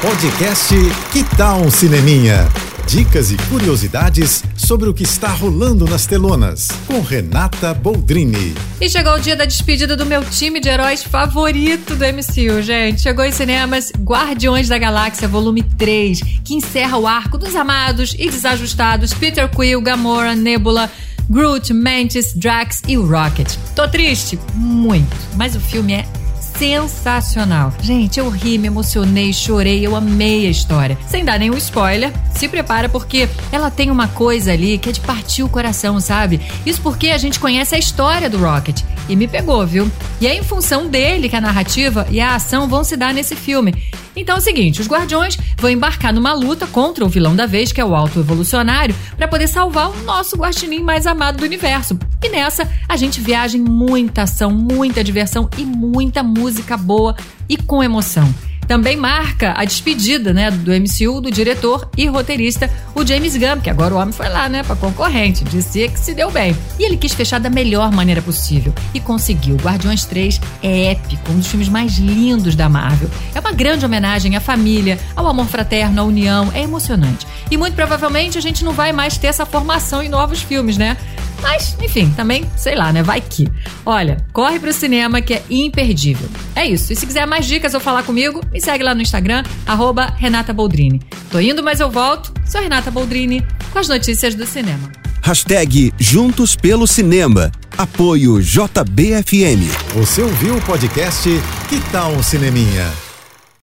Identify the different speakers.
Speaker 1: Podcast Que Tal um Cineminha? Dicas e curiosidades sobre o que está rolando nas telonas, com Renata Boldrini.
Speaker 2: E chegou o dia da despedida do meu time de heróis favorito do MCU, gente. Chegou em cinemas Guardiões da Galáxia Volume 3, que encerra o arco dos amados e desajustados Peter Quill, Gamora, Nebula, Groot, Mantis, Drax e o Rocket. Tô triste? Muito. Mas o filme é sensacional. Gente, eu ri, me emocionei, chorei, eu amei a história. Sem dar nenhum spoiler, se prepara porque ela tem uma coisa ali que é de partir o coração, sabe? Isso porque a gente conhece a história do Rocket. E me pegou, viu? E é em função dele que a narrativa e a ação vão se dar nesse filme. Então é o seguinte, os Guardiões vão embarcar numa luta contra o vilão da vez, que é o Alto Evolucionário, para poder salvar o nosso guaxinim mais amado do universo. E nessa, a gente viaja em muita ação, muita diversão e muita música boa e com emoção também marca a despedida, né, do MCU, do diretor e roteirista, o James Gunn, que agora o homem foi lá, né, para concorrente, disse que se deu bem. E ele quis fechar da melhor maneira possível e conseguiu. Guardiões 3 é épico, um dos filmes mais lindos da Marvel. É uma grande homenagem à família, ao amor fraterno, à união, é emocionante. E muito provavelmente a gente não vai mais ter essa formação em novos filmes, né? Mas, enfim, também, sei lá, né? Vai que. Olha, corre pro cinema que é imperdível. É isso. E se quiser mais dicas ou falar comigo, me segue lá no Instagram, arroba Renata Boldrini. Tô indo, mas eu volto. Sou Renata Boldrini com as notícias do cinema.
Speaker 3: Hashtag Juntos pelo Cinema. Apoio JBFM.
Speaker 1: Você ouviu o podcast Que Tal um Cineminha?